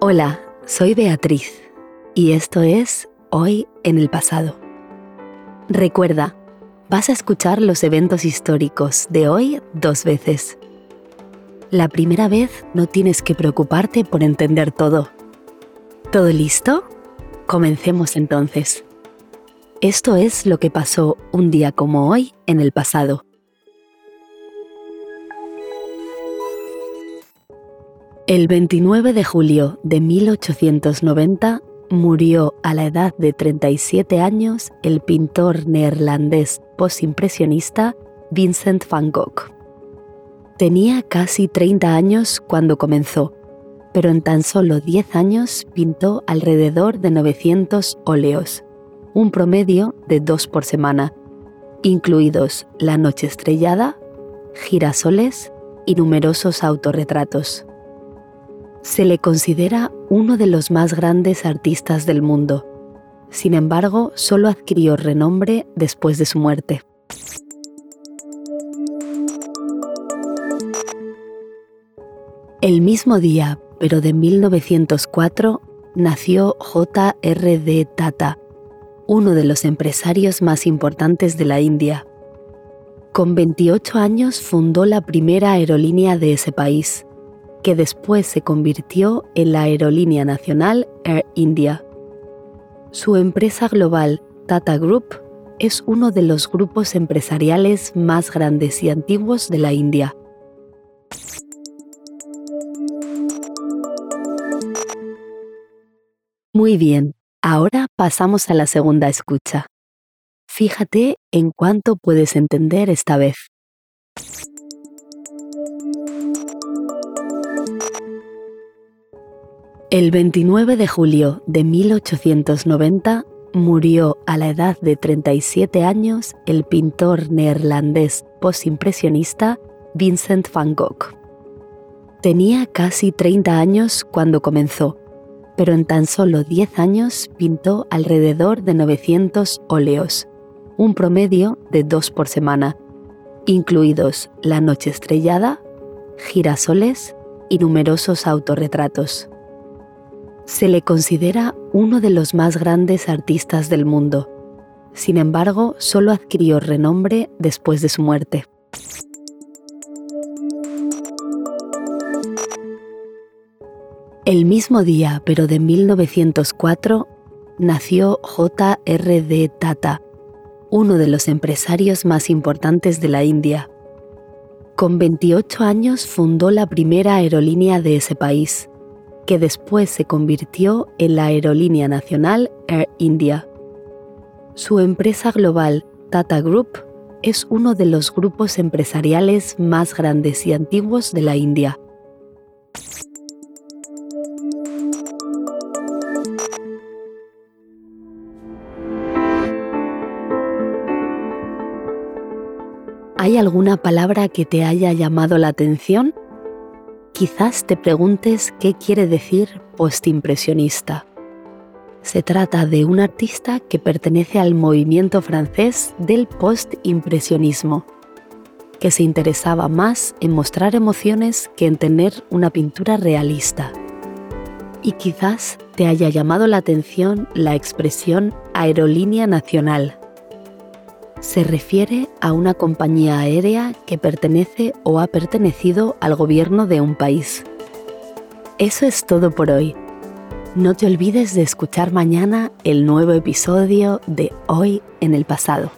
Hola, soy Beatriz y esto es Hoy en el Pasado. Recuerda, vas a escuchar los eventos históricos de hoy dos veces. La primera vez no tienes que preocuparte por entender todo. ¿Todo listo? Comencemos entonces. Esto es lo que pasó un día como hoy en el pasado. El 29 de julio de 1890 murió a la edad de 37 años el pintor neerlandés postimpresionista Vincent van Gogh. Tenía casi 30 años cuando comenzó, pero en tan solo 10 años pintó alrededor de 900 óleos, un promedio de dos por semana, incluidos La Noche Estrellada, Girasoles y numerosos autorretratos se le considera uno de los más grandes artistas del mundo. Sin embargo, solo adquirió renombre después de su muerte. El mismo día, pero de 1904, nació J.R.D. Tata, uno de los empresarios más importantes de la India. Con 28 años fundó la primera aerolínea de ese país, que después se convirtió en la aerolínea nacional Air India. Su empresa global, Tata Group, es uno de los grupos empresariales más grandes y antiguos de la India. Muy bien, ahora pasamos a la segunda escucha. Fíjate en cuánto puedes entender esta vez. El 29 de julio de 1890 murió a la edad de 37 años el pintor neerlandés postimpresionista Vincent van Gogh. Tenía casi 30 años cuando comenzó, pero en tan solo 10 años pintó alrededor de 900 óleos, un promedio de dos por semana, incluidos La Noche Estrellada, Girasoles y numerosos autorretratos se le considera uno de los más grandes artistas del mundo. Sin embargo, solo adquirió renombre después de su muerte. El mismo día, pero de 1904, nació J.R.D. Tata, uno de los empresarios más importantes de la India. Con 28 años fundó la primera aerolínea de ese país, que después se convirtió en la aerolínea nacional Air India. Su empresa global, Tata Group, es uno de los grupos empresariales más grandes y antiguos de la India. ¿Hay alguna palabra que te haya llamado la atención? Quizás te preguntes qué quiere decir postimpresionista. Se trata de un artista que pertenece al movimiento francés del postimpresionismo, que se interesaba más en mostrar emociones que en tener una pintura realista. Y quizás te haya llamado la atención la expresión aerolínea nacional, se refiere a una compañía aérea que pertenece o ha pertenecido al gobierno de un país. Eso es todo por hoy. No te olvides de escuchar mañana el nuevo episodio de Hoy en el pasado.